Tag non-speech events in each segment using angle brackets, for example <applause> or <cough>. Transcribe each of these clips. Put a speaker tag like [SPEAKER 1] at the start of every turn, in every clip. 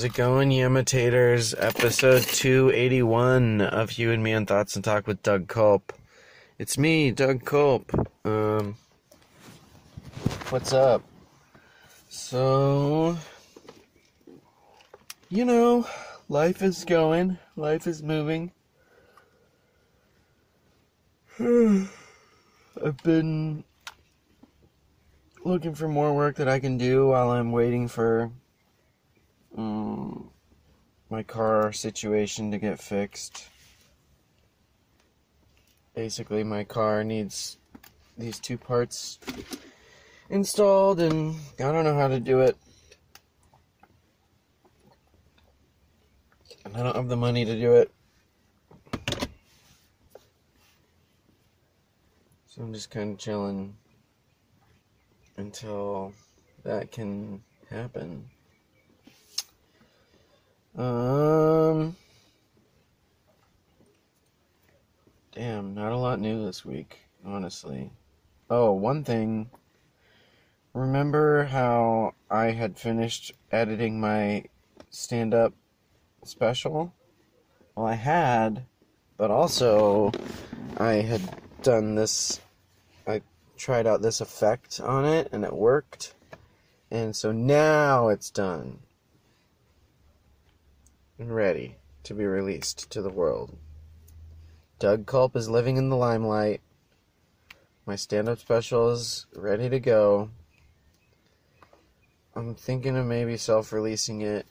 [SPEAKER 1] How's it going, you imitators? Episode 281 of You and Me on Thoughts and Talk with Doug Culp. It's me, Doug Culp. Um, what's up? So, you know, life is going, life is moving. <sighs> I've been looking for more work that I can do while I'm waiting for um, my car situation to get fixed. Basically, my car needs these two parts installed, and I don't know how to do it. And I don't have the money to do it. So I'm just kind of chilling until that can happen. Um. Damn, not a lot new this week, honestly. Oh, one thing. Remember how I had finished editing my stand up special? Well, I had, but also I had done this. I tried out this effect on it and it worked. And so now it's done and ready to be released to the world. Doug Culp is living in the Lymelight. My stand up special is ready to go. I'm thinking of maybe self releasing it.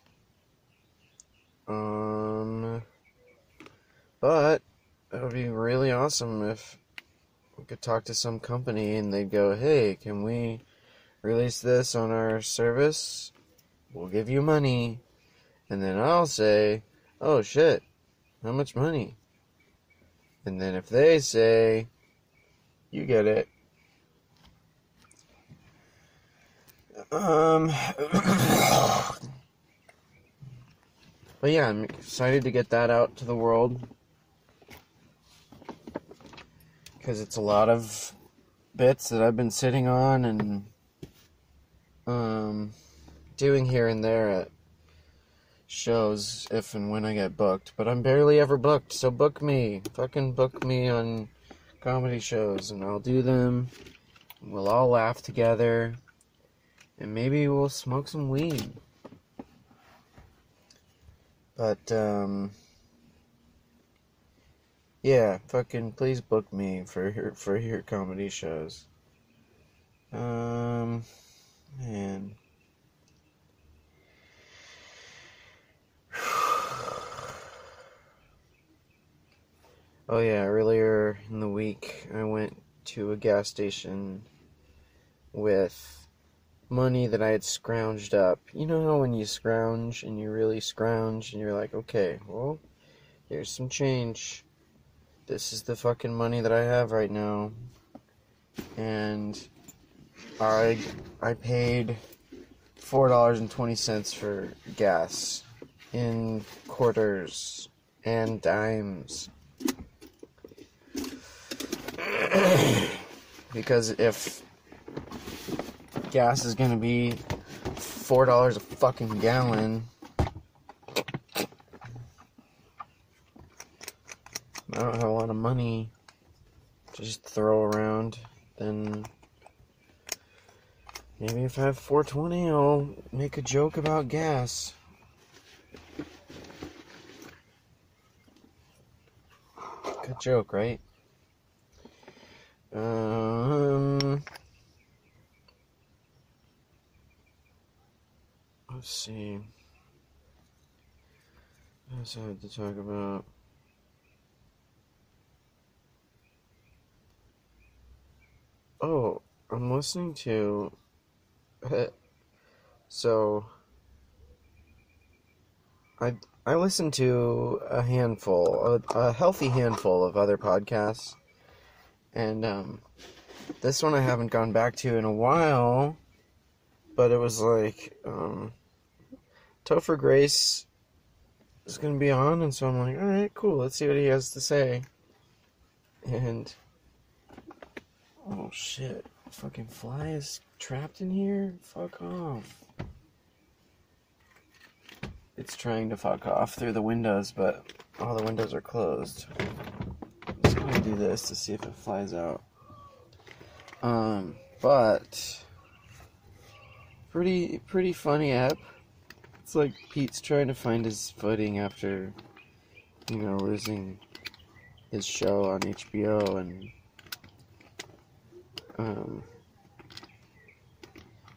[SPEAKER 1] Um, but it would be really awesome if we could talk to some company and they'd go, hey, can we release this on our service? We'll give you money and then I'll say, oh shit, how much money? And then if they say, you get it. Um, <coughs> but yeah, I'm excited to get that out to the world. Because it's a lot of bits that I've been sitting on and um, doing here and there at shows if and when I get booked, but I'm barely ever booked, so book me. Fucking book me on comedy shows and I'll do them. We'll all laugh together and maybe we'll smoke some weed. But um yeah, fucking please book me for your for your comedy shows. Um man Oh yeah, earlier in the week I went to a gas station with money that I had scrounged up. You know how when you scrounge and you really scrounge and you're like, okay, well, here's some change. This is the fucking money that I have right now. And I I paid four dollars and twenty cents for gas in quarters and dimes. <clears throat> because if gas is gonna be four dollars a fucking gallon, I don't have a lot of money to just throw around. Then maybe if I have 420, I'll make a joke about gas. Good joke, right? Um, let's see. I had to talk about? Oh, I'm listening to. <laughs> so, I I listen to a handful, a, a healthy handful of other podcasts and um, this one I haven't gone back to in a while, but it was like um, Topher Grace is going to be on, and so I'm like, all right, cool, let's see what he has to say. And oh shit, fucking fly is trapped in here. Fuck off. it's trying to fuck off through the windows, but all the windows are closed. Do this to see if it flies out. Um, but pretty pretty funny app. It's like Pete's trying to find his footing after you know losing his show on HBO and um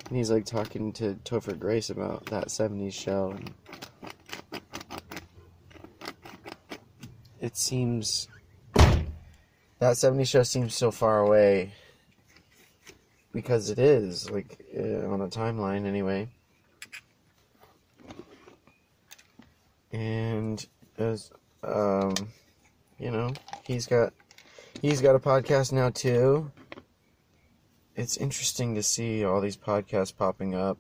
[SPEAKER 1] and he's like talking to Topher Grace about that 70s show and it seems that 70 show seems so far away because it is like uh, on a timeline anyway. And as um you know he's got he's got a podcast now too. It's interesting to see all these podcasts popping up.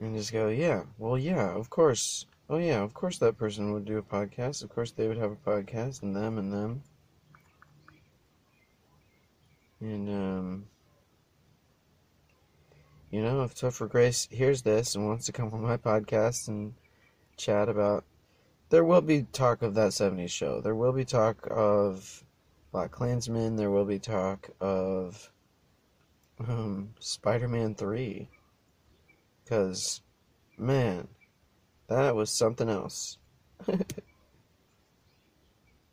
[SPEAKER 1] And just go yeah well yeah of course oh yeah of course that person would do a podcast. Of course they would have a podcast and them and them. And um you know if Topher Grace hears this and wants to come on my podcast and chat about there will be talk of that 70s show. There will be talk of Black Klansman there will be talk of um, Spider-Man 3 because man that was something else <laughs>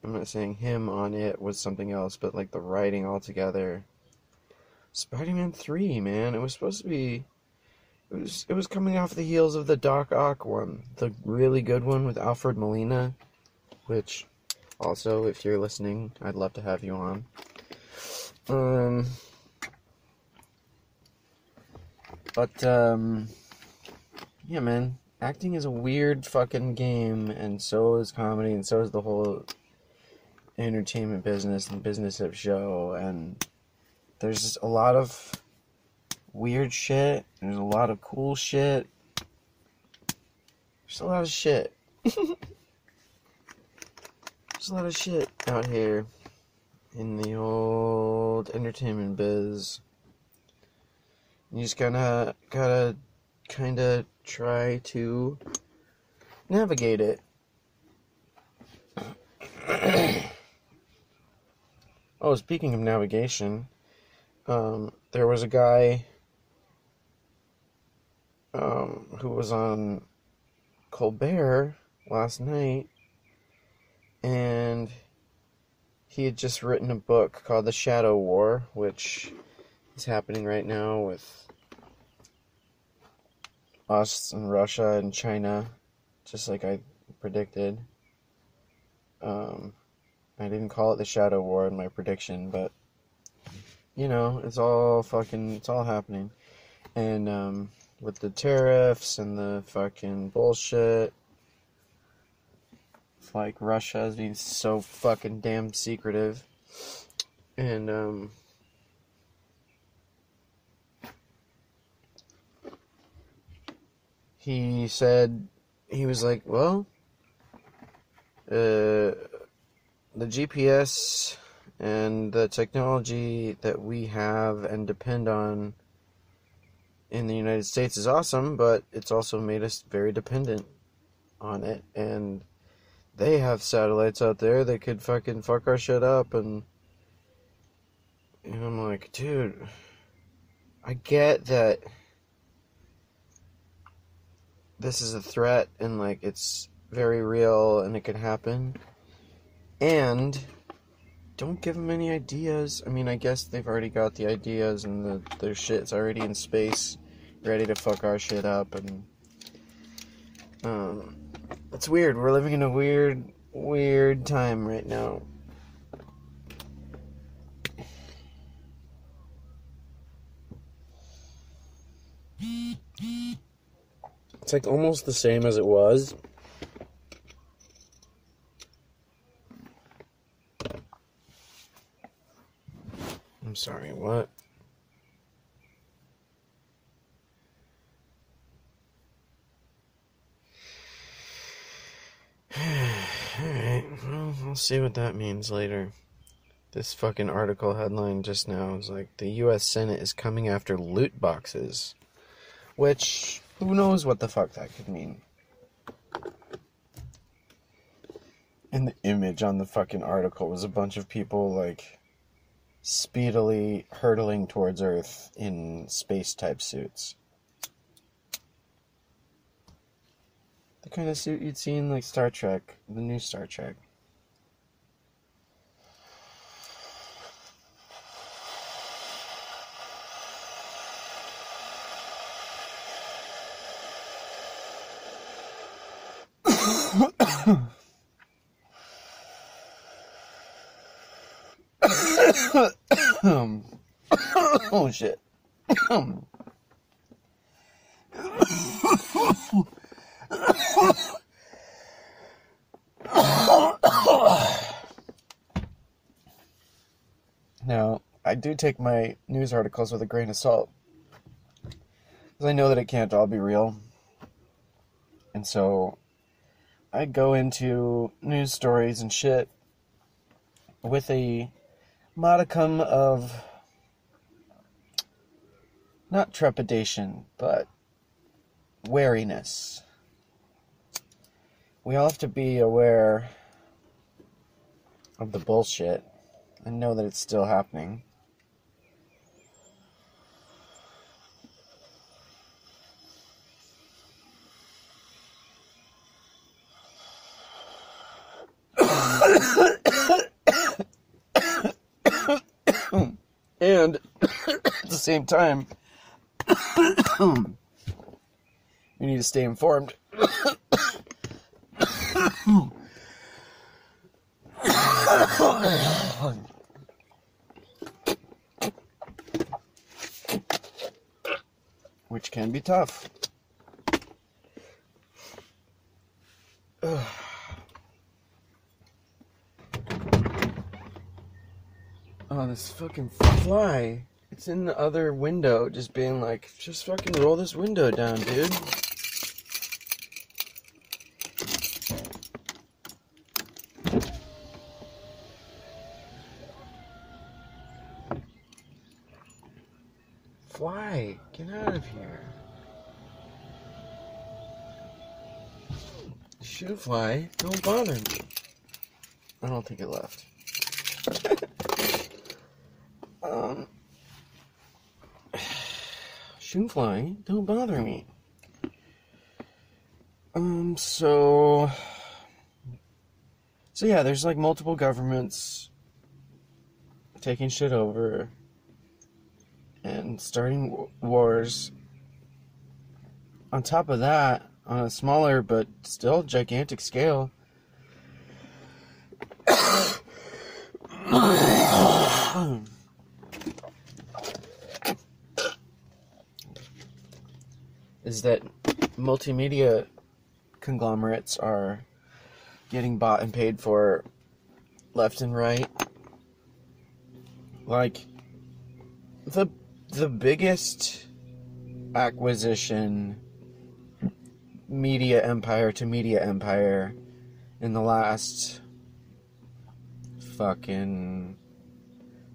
[SPEAKER 1] I'm not saying him on it was something else, but like the writing altogether. Spider-Man 3, man, it was supposed to be it was it was coming off the heels of the Doc Ock one, the really good one with Alfred Molina, which also if you're listening, I'd love to have you on. Um but um yeah, man, acting is a weird fucking game and so is comedy and so is the whole entertainment business and business of show and there's just a lot of weird shit there's a lot of cool shit. There's a lot of shit. <laughs> There's a lot of shit out here in the old entertainment biz. You just gotta gotta kinda try to navigate it. <clears throat> Oh, speaking of navigation, um, there was a guy um, who was on Colbert last night, and he had just written a book called The Shadow War, which is happening right now with us and Russia and China, just like I predicted. Um, I didn't call it the Shadow War in my prediction, but you know, it's all fucking, it's all happening. And um, with the tariffs and the fucking bullshit, it's like Russia is being so fucking damn secretive, and um. He said, he was like, well, uh, the GPS and the technology that we have and depend on in the United States is awesome, but it's also made us very dependent on it. And they have satellites out there that could fucking fuck our shit up. And, and I'm like, dude, I get that this is a threat and like it's very real and it could happen and don't give them any ideas. I mean, I guess they've already got the ideas and the, their shit's already in space, ready to fuck our shit up. And um, it's weird. We're living in a weird, weird time right now. It's like almost the same as it was I'm sorry, what? <sighs> Alright, well, we'll see what that means later. This fucking article headline just now is like the US Senate is coming after loot boxes. Which Who knows what the fuck that could mean? And the image on the fucking article was a bunch of people like speedily hurtling towards Earth in space type suits. The kind of suit you'd see in like Star Trek, the new Star Trek. Shit. now, I do take my news articles with a grain of salt. Because I know that it can't all be real. And so I go into news stories and shit with a modicum of not trepidation, but wariness. We all have to be aware of the bullshit and know that it's still happening. <coughs> <coughs> and <coughs> at the same time, <coughs> you need to stay informed. <coughs> Which can be tough. <sighs> Oh, this fucking fly. It's in the other window, just being like, just fucking roll this window down, dude. Fly, get out of here. Shoot a fly, don't bother me. I don't think it left. <laughs> um, shoot fly, don't bother me. Um, so, so yeah, there's like multiple governments taking shit over and starting wars. On top of that, on a smaller but still gigantic scale, <coughs> <coughs> <coughs> is that multimedia conglomerates are getting bought and paid for left and right. Like the the biggest acquisition media empire to media empire in the last fucking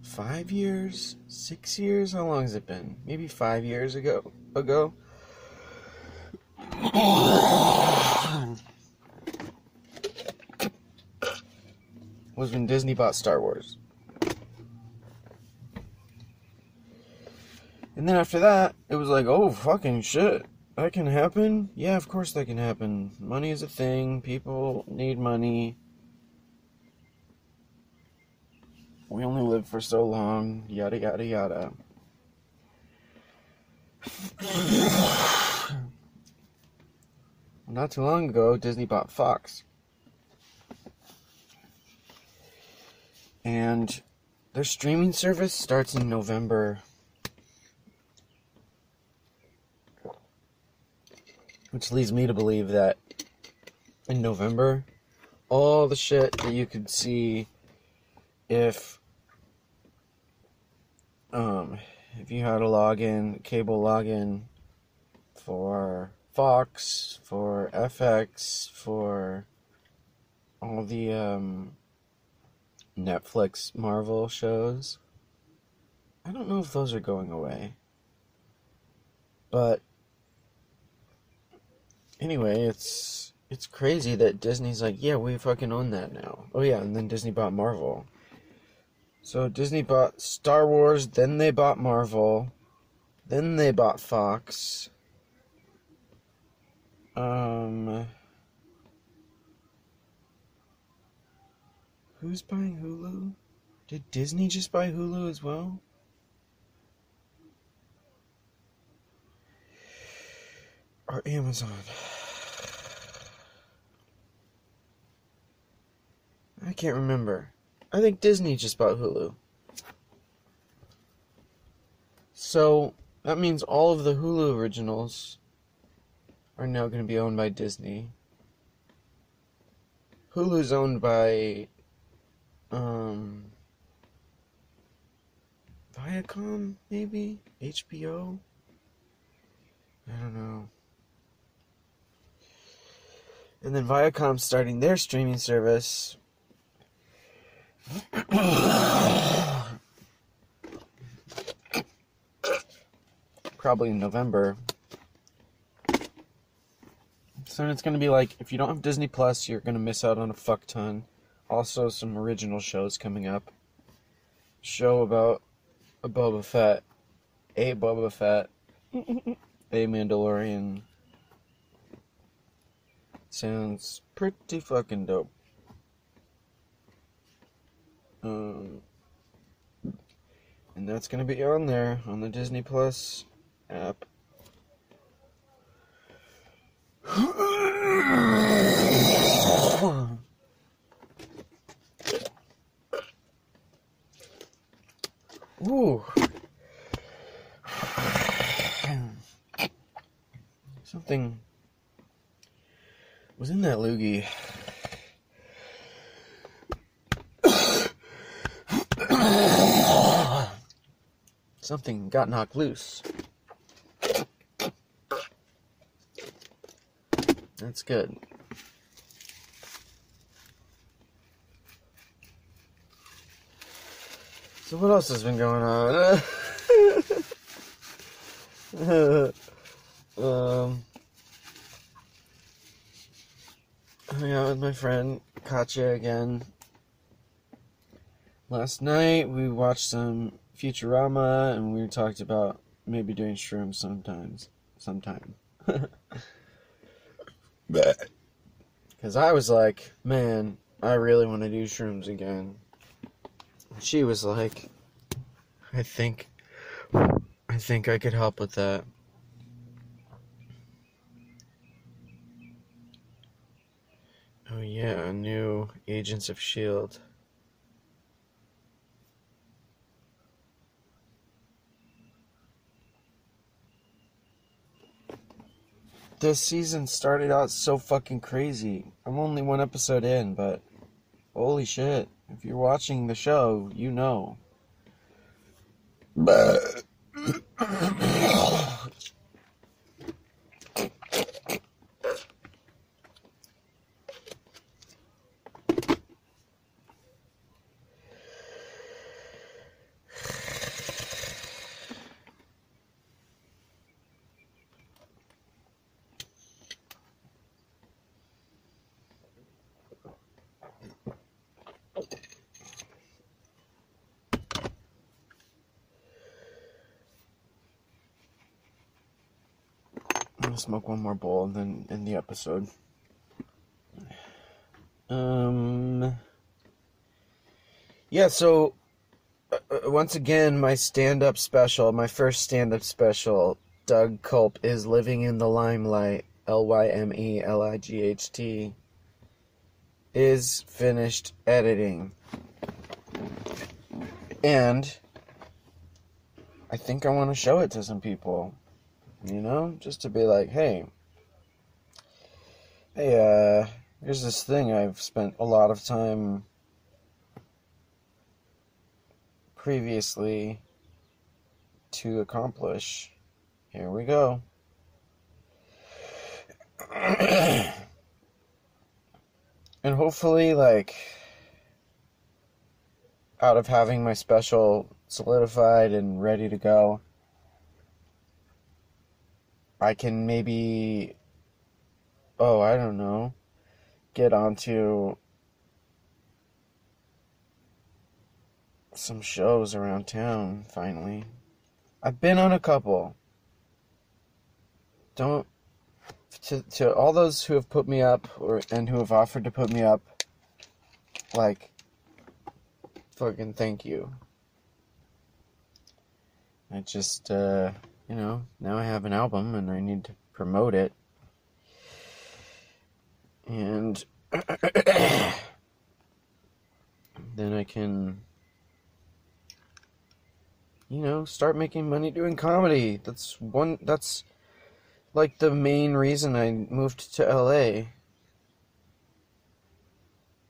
[SPEAKER 1] five years, six years. How long has it been? Maybe five years ago. Ago. Was when Disney bought Star Wars. And then after that, it was like, oh, fucking shit. That can happen? Yeah, of course that can happen. Money is a thing. People need money. We only live for so long. Yada, yada, yada. Not too long ago, Disney bought Fox. And their streaming service starts in November Which leads me to believe that in November, all the shit that you could see if um if you had a login, cable login for Fox, for FX, for all the um Netflix Marvel shows. I don't know if those are going away. But anyway, it's it's crazy that Disney's like, yeah, we fucking own that now. Oh yeah, and then Disney bought Marvel. So Disney bought Star Wars, then they bought Marvel, then they bought Fox. Um Who's buying Hulu? Did Disney just buy Hulu as well? Or Amazon? I can't remember. I think Disney just bought Hulu. So that means all of the Hulu originals are now going to be owned by Disney. Hulu's owned by um Viacom maybe? HBO I don't know. And then Viacom starting their streaming service. <coughs> Probably in November so it's to be like if you don't have Disney Plus you're to miss out on a fuck ton also some original shows coming up. Show about a Boba Fett, a Boba Fett, <laughs> a Mandalorian. Sounds pretty fucking dope. Um, and that's gonna be on there on the Disney Plus app. Ooh. Something was in that loogie. <coughs> Something got knocked loose. That's good. So what else has been going on? <laughs> um, hung out with my friend Katya again. Last night we watched some Futurama and we talked about maybe doing shrooms sometimes, sometime. <laughs> But because I was like, man, I really want to do shrooms again she was like, I think, I think I could help with that. Oh yeah, new Agents of S.H.I.E.L.D. This season started out so fucking crazy. I'm only one episode in, but holy shit. If you're watching the show, you know. But <clears throat> gonna smoke one more bowl and then end the episode. Um. Yeah, so uh, uh once again, my stand-up special, my first stand-up special, Doug Culp is living in the Lymelight. L Y M E L I G H T is finished editing. And I think I want to show it to some people. You know, just to be like, hey, hey, uh, here's this thing I've spent a lot of time previously to accomplish. Here we go. <clears throat> and hopefully, like, out of having my special solidified and ready to go, I can maybe oh, I don't know, get onto some shows around town finally. I've been on a couple. Don't to to all those who have put me up or and who have offered to put me up like fucking thank you. I just uh you know, now I have an album and I need to promote it. And <coughs> then I can you know, start making money doing comedy. That's one that's like the main reason I moved to LA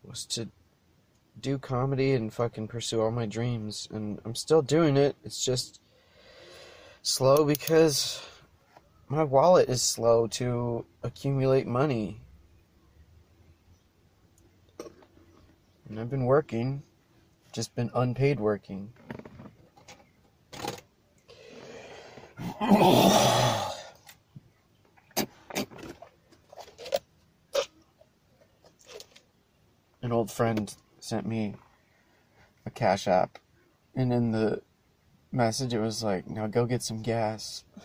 [SPEAKER 1] was to do comedy and fucking pursue all my dreams and I'm still doing it. It's just slow because my wallet is slow to accumulate money. And I've been working, just been unpaid working. An old friend sent me a Cash App, and in the message it was like, "Now go get some gas." <laughs>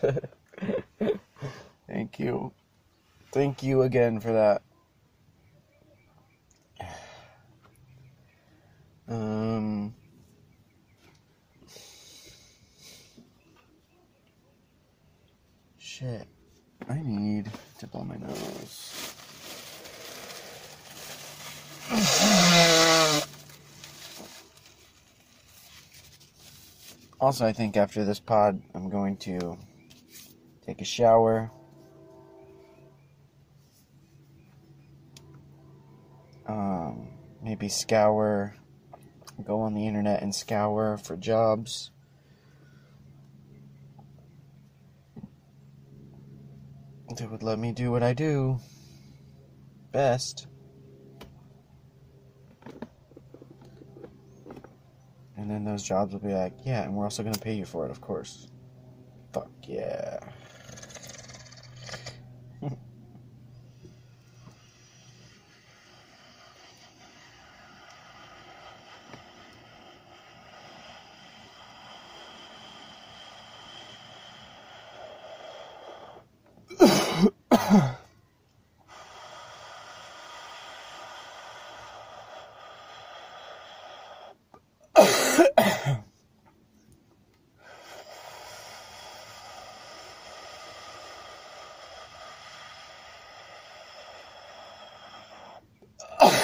[SPEAKER 1] Thank you. Thank you again for that. Um. Shit. I need to blow my nose. Also, I think after this pod, I'm going to take a shower. Um, maybe scour, go on the internet and scour for jobs. That would let me do what I do best. Then those jobs will be like, yeah, and we're also going to pay you for it, of course. Fuck yeah.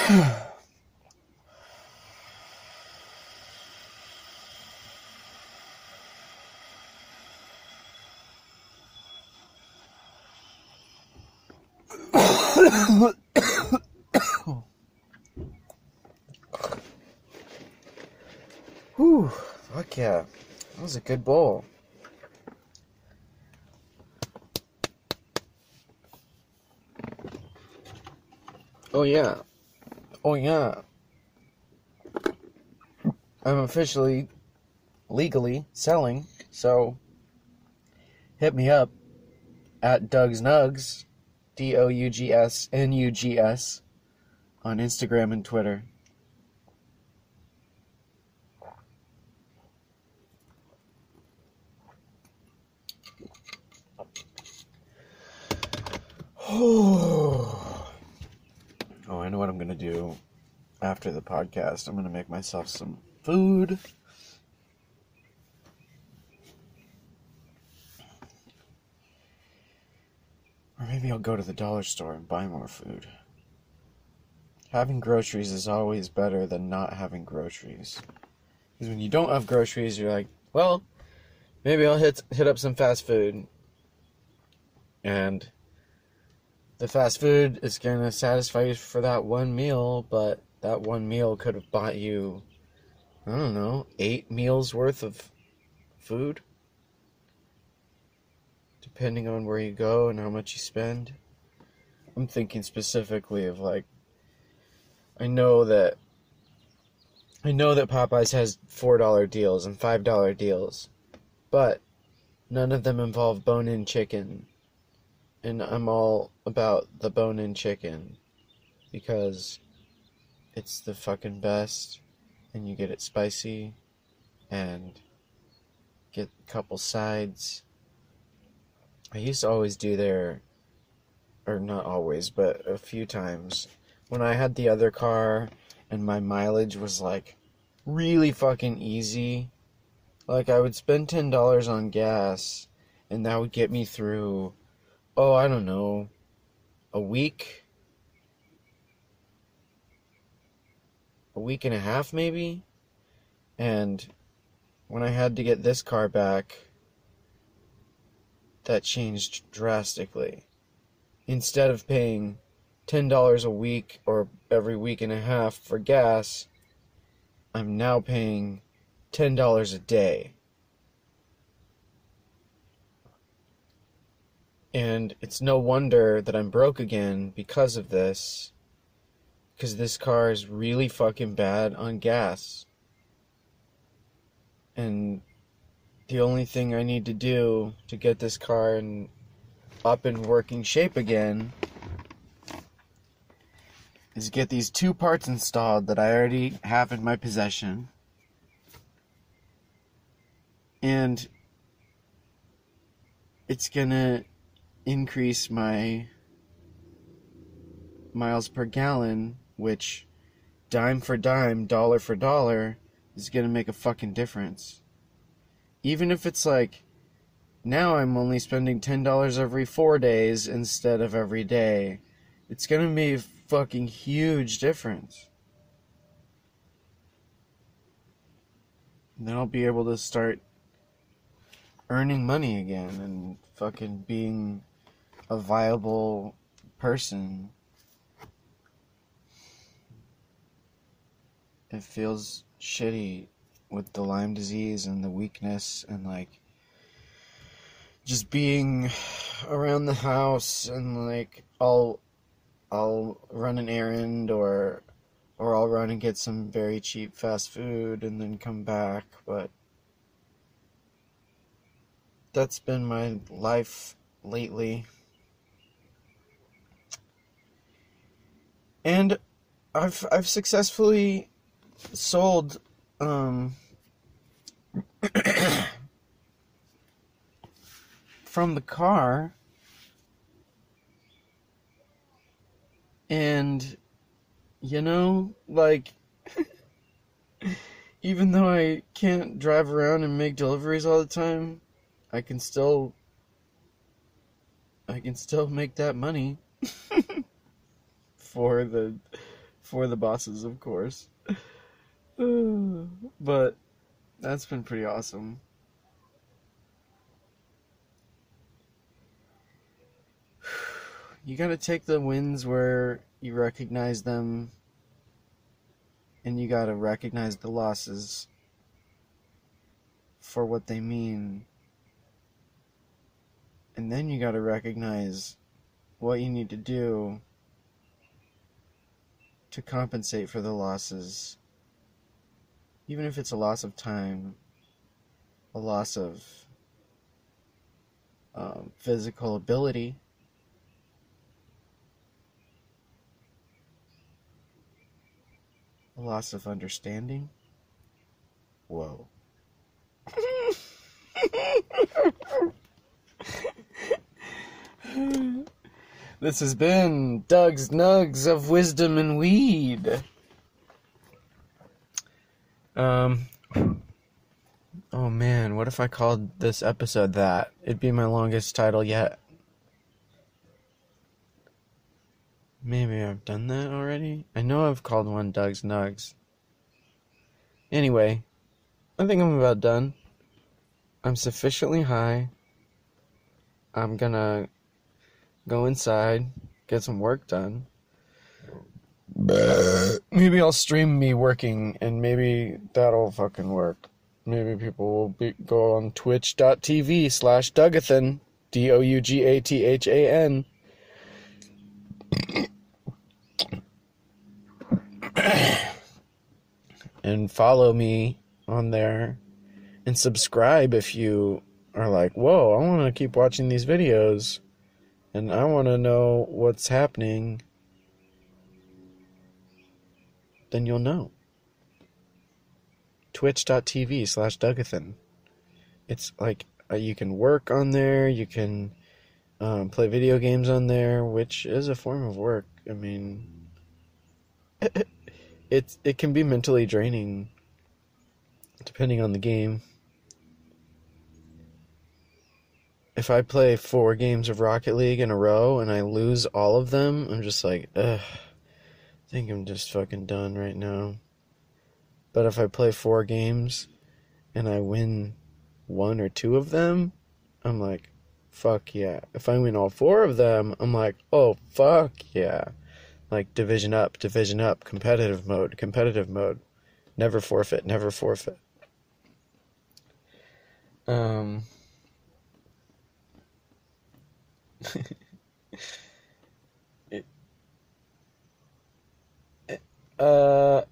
[SPEAKER 1] Whew, fuck yeah. That was a good bowl. Oh yeah. Oh yeah. I'm officially legally selling, so hit me up at Doug's Nugs, D O U G S N U G S, on Instagram and Twitter. oh, <sighs> <sighs> Oh, I know what I'm gonna do after the podcast. I'm gonna make myself some food. Or maybe I'll go to the dollar store and buy more food. Having groceries is always better than not having groceries. Because when you don't have groceries, you're like, well, maybe I'll hit hit up some fast food. And the fast food is going to satisfy you for that one meal, but that one meal could have bought you, I don't know, eight meals worth of food depending on where you go and how much you spend. I'm thinking specifically of like I know that I know that Popeyes has $4 deals and $5 deals, but none of them involve bone-in chicken. And I'm all about the bone in chicken because it's the fucking best and you get it spicy and get a couple sides. I used to always do their or not always, but a few times when I had the other car and my mileage was like really fucking easy. Like I would spend $10 on gas and that would get me through oh, I don't know, a week a week and a half maybe. And when I had to get this car back, that changed drastically. Instead of paying $10 a week or every week and a half for gas, I'm now paying $10 a day. And it's no wonder that I'm broke again because of this. Because this car is really fucking bad on gas. And the only thing I need to do to get this car in up in working shape again is get these two parts installed that I already have in my possession. And it's gonna increase my miles per gallon, which dime for dime, dollar for dollar, is gonna make a fucking difference. Even if it's like, now I'm only spending $10 every four days instead of every day, it's gonna make a fucking huge difference. Then I'll be able to start earning money again and fucking being a viable person. It feels shitty with the Lyme disease and the weakness and like just being around the house and like I'll I'll run an errand or or I'll run and get some very cheap fast food and then come back, but that's been my life lately. And I've I've successfully sold um, <coughs> from the car and you know like <laughs> even though I can't drive around and make deliveries all the time I can still I can still make that money <laughs> for the for the bosses, of course. <sighs> but that's been pretty awesome. <sighs> You got to take the wins where you recognize them and you got to recognize the losses for what they mean. And then you got to recognize what you need to do to compensate for the losses, even if it's a loss of time, a loss of um, physical ability. A loss of understanding. Whoa. <laughs> This has been Doug's Nugs of Wisdom and Weed. Um. Oh man, what if I called this episode that? It'd be my longest title yet. Maybe I've done that already? I know I've called one Doug's Nugs. Anyway, I think I'm about done. I'm sufficiently high. I'm gonna go inside, get some work done. Maybe I'll stream me working, and maybe that'll fucking work. Maybe people will be, go on twitch.tv slash Dougathan, D O U G A T H A N. and follow me on there and subscribe if you are like, whoa, I want to keep watching these videos and I want to know what's happening, then you'll know. Twitch.tv slash Dougathan. It's like uh, you can work on there, you can um, play video games on there, which is a form of work. I mean, <laughs> it's it can be mentally draining, depending on the game. If I play four games of Rocket League in a row and I lose all of them, I'm just like, ugh. I think I'm just fucking done right now. But if I play four games and I win one or two of them, I'm like, fuck yeah. If I win all four of them, I'm like, oh, fuck yeah. Like, division up, division up, competitive mode, competitive mode. Never forfeit, never forfeit. Um. It, <laughs> uh,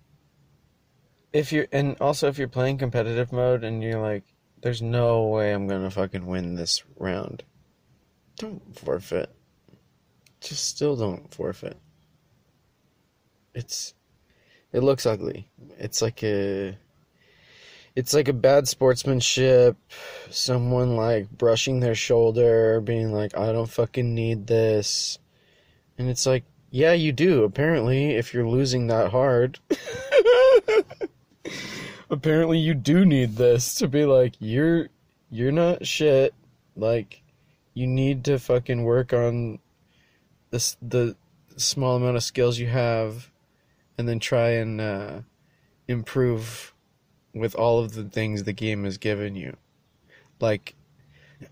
[SPEAKER 1] if you're, and also if you're playing competitive mode and you're like, there's no way I'm gonna fucking win this round. Don't forfeit. Just still don't forfeit. It's it looks ugly. It's like a it's like a bad sportsmanship, someone like brushing their shoulder, being like, I don't fucking need this. And it's like, yeah, you do, apparently, if you're losing that hard. <laughs> apparently you do need this to be like, you're you're not shit. Like you need to fucking work on this the small amount of skills you have and then try and uh, improve with all of the things the game has given you like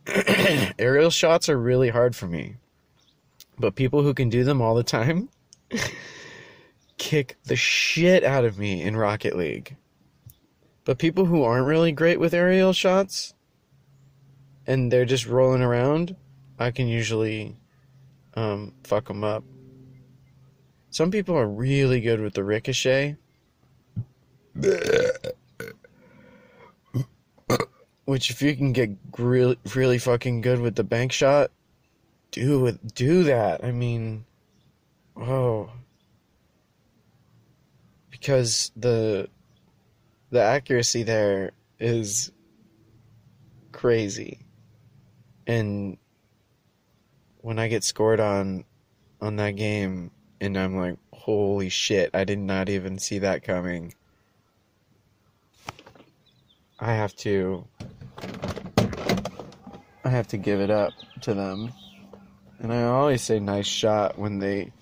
[SPEAKER 1] <clears throat> aerial shots are really hard for me but people who can do them all the time <laughs> kick the shit out of me in rocket league but people who aren't really great with aerial shots and they're just rolling around, I can usually um, fuck them up. Some people are really good with the ricochet. <laughs> Which, if you can get really, really fucking good with the bank shot, do it. Do that. I mean, oh, because the the accuracy there is crazy and when I get scored on on that game and I'm like, holy shit, I did not even see that coming. I have to I have to give it up to them. And I always say nice shot when they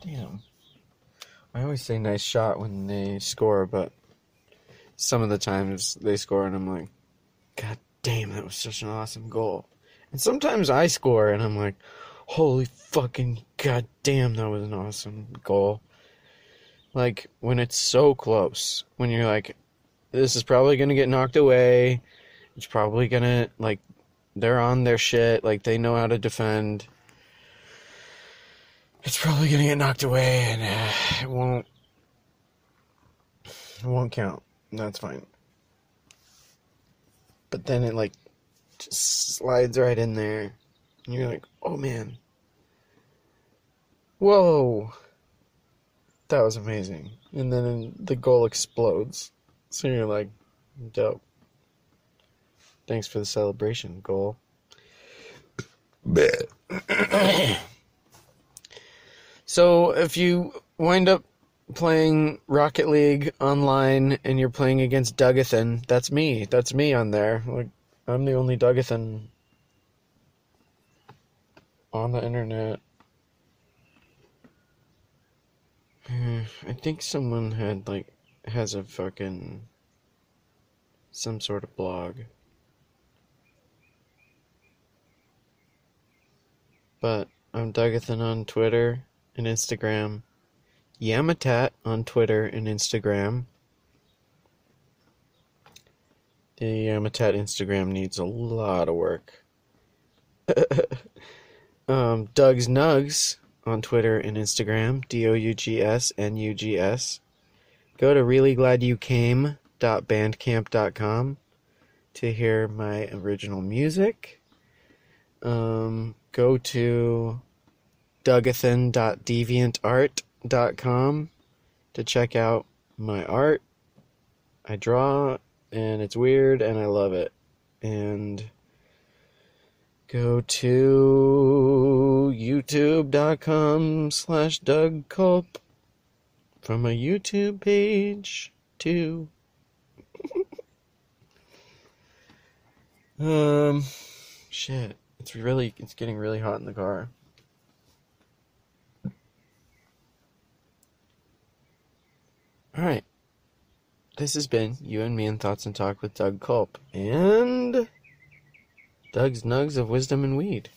[SPEAKER 1] Damn. I always say nice shot when they score, but some of the times they score and I'm like, God damn, that was such an awesome goal. And sometimes I score and I'm like, holy fucking god damn, that was an awesome goal. Like when it's so close, when you're like, this is probably gonna get knocked away. It's probably gonna like they're on their shit, like they know how to defend. It's probably gonna get knocked away, and uh, it won't. It won't count. That's fine. But then it like just slides right in there. And you're like, oh man. Whoa. That was amazing. And then the goal explodes. So you're like, dope. Thanks for the celebration, goal. Bad. <coughs> so if you wind up playing Rocket League online and you're playing against Dougathan, that's me. That's me on there. Like I'm the only Dougathan on the internet. <sighs> I think someone had like has a fucking some sort of blog. But I'm Dougathan on Twitter and Instagram. Yamatat on Twitter and Instagram. The Yamatat Instagram needs a lot of work. <laughs> um, Doug's Nugs on Twitter and Instagram. D O U G S N U G S. Go to reallygladyoucame.bandcamp.com to hear my original music, um, go to dougathan.deviantart.com to check out my art. I draw and it's weird and I love it. And go to youtube.com slash Doug Culp from a YouTube page too. <laughs> um, shit. It's really, it's getting really hot in the car. Alright. This has been You and Me in Thoughts and Talk with Doug Culp. And Doug's Nugs of Wisdom and Weed.